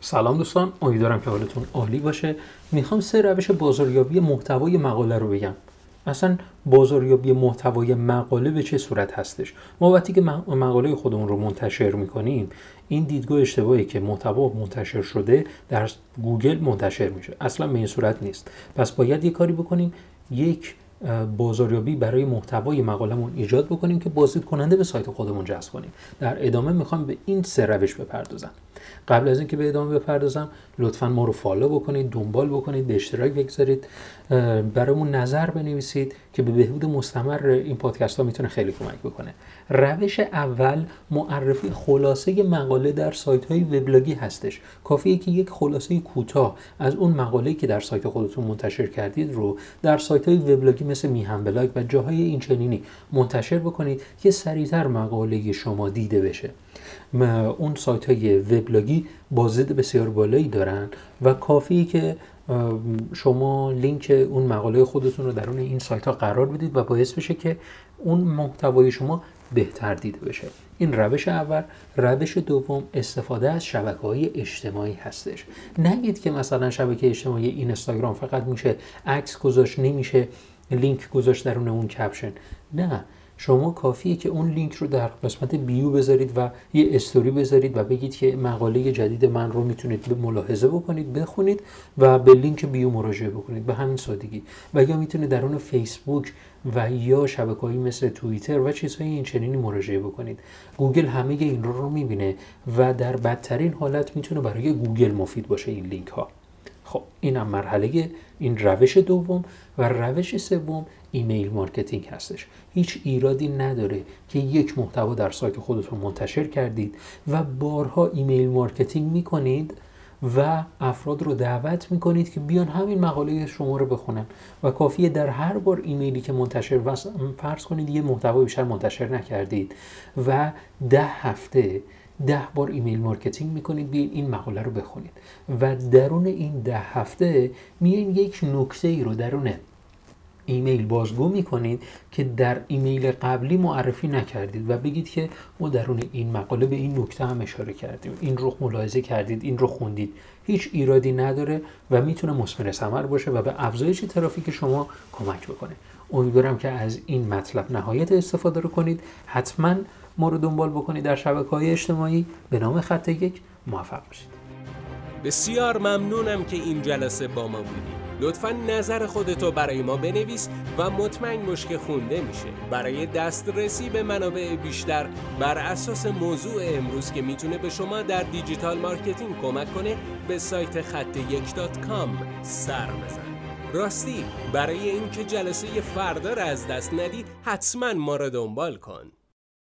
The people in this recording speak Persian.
سلام دوستان امیدوارم که حالتون عالی باشه. می‌خوام سه روش بازاریابی محتوای مقاله رو بگم. اصلا بازاریابی محتوای مقاله به چه صورت هستش؟ ما وقتی که مقاله خودمون رو منتشر می‌کنیم این دیدگاه اشتباهی که محتوا منتشر شده در گوگل منتشر میشه. اصلا به این صورت نیست. پس باید یه کاری بکنیم یک بازاریابی برای محتوای مقالمون ایجاد بکنیم که بازدید کننده به سایت خودمون جذب کنیم. در ادامه می‌خوام به این سه روش بپردازم. قبل از اینکه به ادامه بپردازم لطفا ما رو follow بکنید دنبال بکنید به اشتراک بگذارید. برامون نظر بنویسید که به بهبود مستمر این پادکست ها می‌تونه خیلی کمک بکنه. روش اول معرفی خلاصه مقاله در سایت های وبلاگی هستش. کافیه که یک خلاصه کوتاه از اون مقاله که در سایت خودتون منتشر کردید رو در سایت های وبلاگی مثل میهن بلاگ و جاهای این چنینی منتشر بکنید که سریعتر مقاله شما دیده بشه. اون سایت های وبلاگی بازدید بسیار بالایی دارن و کافی که شما لینک اون مقاله خودتون رو درون این سایت ها قرار بدید و باعث بشه که اون محتوای شما بهتر دیده بشه. این روش اول. روش دوم استفاده از شبکه های اجتماعی هستش. نگید که مثلا شبکه اجتماعی این اینستاگرام فقط میشه عکس گذاشت نمیشه لینک گذاشت درون اون کپشن. نه. شما کافیه که اون لینک رو در قسمت بیو بذارید و یه استوری بذارید و بگید که مقاله جدید من رو می‌تونید ملاحظه بکنید بخونید و به لینک بیو مراجعه بکنید. به همین سادگی. و یا می‌تونید درون فیسبوک و یا شبکه‌ای مثل توییتر و چیزهای این چنینی مراجعه بکنید. گوگل همه این رو رو می‌بینه و در بدترین حالت می‌تونه برای گوگل مفید باشه این لینک ها خب اینم مرحله این روش دوم و روش سوم ایمیل مارکتینگ هستش. هیچ ایرادی نداره که یک محتوا در سایت خودتون منتشر کردید و بارها ایمیل مارکتینگ می‌کنید و افراد رو دعوت می‌کنید که بیان همین مقاله شما رو بخونن. و کافیه در هر بار ایمیلی که منتشر فرض کنید یه محتوا بیشتر منتشر نکردید و ده هفته ده بار email marketing می‌کنید بیاین این مقاله رو بخونید. و درون این ده هفته میاین یک نکته ای رو درون ایمیل بازگو می‌کنید که در ایمیل قبلی معرفی نکردید و بگید که ما درون این مقاله به این نکته هم اشاره کردیم. این رو ملاحظه کردید این رو خوندید. هیچ ایرادی نداره و می‌تونه مثمر ثمر باشه و به افزایش ترافیک شما کمک بکنه. امیدوارم که از این مطلب نهایت استفاده رو کنید. حتما ما رو دنبال بکنید در شبکه های اجتماعی. به نام خط یک موفق باشید. بسیار ممنونم که این جلسه با ما بودید لطفا نظر خودتو برای ما بنویس و مطمئن باش که خونده میشه. برای دسترسی به منابع بیشتر بر اساس موضوع امروز که می‌تونه به شما در digital marketing کمک کنه به سایت خط یک سر بزن. راستی برای اینکه جلسه فردا را از دست ندی حتما ما را دنبال کن.